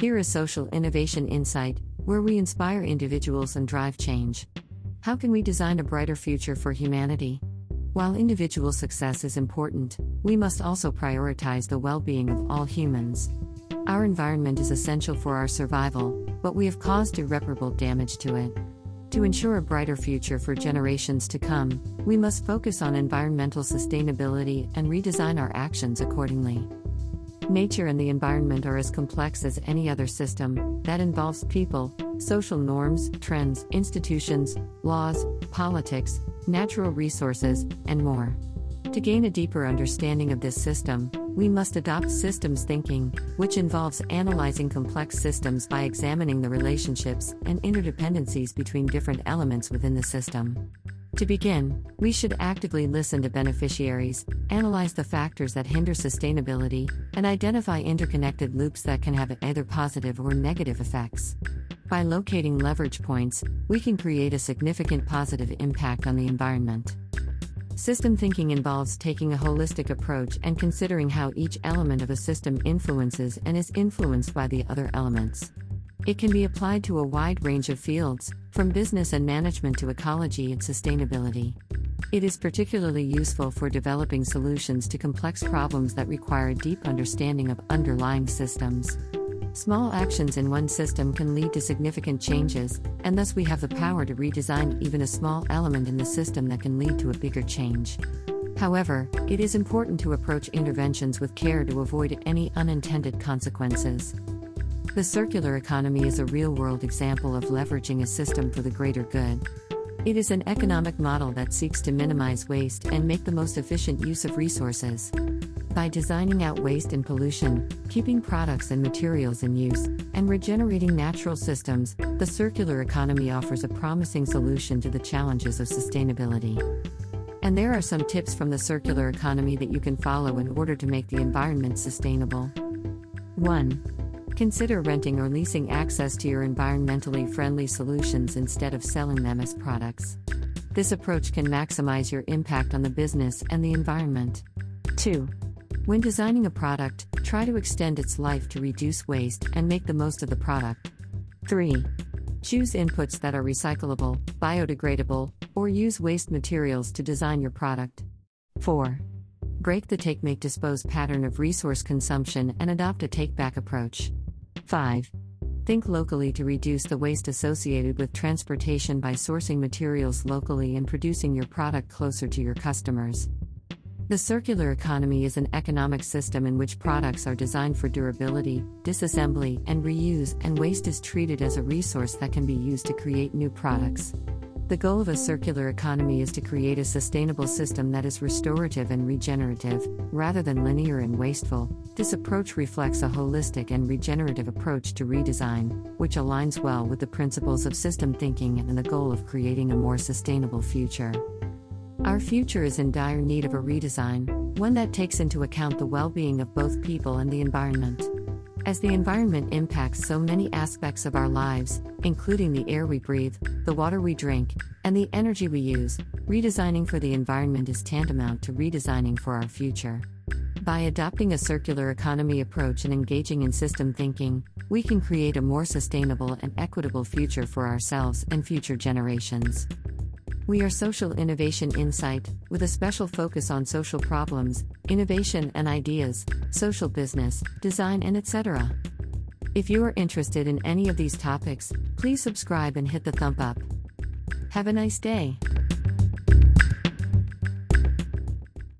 Here is Social Innovation Insight, where we inspire individuals and drive change. How can we design a brighter future for humanity? While individual success is important, we must also prioritize the well being of all humans. Our environment is essential for our survival, but we have caused irreparable damage to it. To ensure a brighter future for generations to come, we must focus on environmental sustainability and redesign our actions accordingly. Nature and the environment are as complex as any other system that involves people, social norms, trends, institutions, laws, politics, natural resources, and more. To gain a deeper understanding of this system, we must adopt systems thinking, which involves analyzing complex systems by examining the relationships and interdependencies between different elements within the system. To begin, we should actively listen to beneficiaries, analyze the factors that hinder sustainability, and identify interconnected loops that can have either positive or negative effects. By locating leverage points, we can create a significant positive impact on the environment. System thinking involves taking a holistic approach and considering how each element of a system influences and is influenced by the other elements. It can be applied to a wide range of fields, from business and management to ecology and sustainability. It is particularly useful for developing solutions to complex problems that require a deep understanding of underlying systems. Small actions in one system can lead to significant changes, and thus we have the power to redesign even a small element in the system that can lead to a bigger change. However, it is important to approach interventions with care to avoid any unintended consequences. The circular economy is a real world example of leveraging a system for the greater good. It is an economic model that seeks to minimize waste and make the most efficient use of resources. By designing out waste and pollution, keeping products and materials in use, and regenerating natural systems, the circular economy offers a promising solution to the challenges of sustainability. And there are some tips from the circular economy that you can follow in order to make the environment sustainable. 1. Consider renting or leasing access to your environmentally friendly solutions instead of selling them as products. This approach can maximize your impact on the business and the environment. 2. When designing a product, try to extend its life to reduce waste and make the most of the product. 3. Choose inputs that are recyclable, biodegradable, or use waste materials to design your product. 4. Break the take make dispose pattern of resource consumption and adopt a take back approach. 5. Think locally to reduce the waste associated with transportation by sourcing materials locally and producing your product closer to your customers. The circular economy is an economic system in which products are designed for durability, disassembly, and reuse, and waste is treated as a resource that can be used to create new products. The goal of a circular economy is to create a sustainable system that is restorative and regenerative, rather than linear and wasteful. This approach reflects a holistic and regenerative approach to redesign, which aligns well with the principles of system thinking and the goal of creating a more sustainable future. Our future is in dire need of a redesign, one that takes into account the well being of both people and the environment. As the environment impacts so many aspects of our lives, including the air we breathe, the water we drink, and the energy we use, redesigning for the environment is tantamount to redesigning for our future. By adopting a circular economy approach and engaging in system thinking, we can create a more sustainable and equitable future for ourselves and future generations. We are Social Innovation Insight, with a special focus on social problems, innovation and ideas, social business, design, and etc. If you are interested in any of these topics, please subscribe and hit the thumb up. Have a nice day.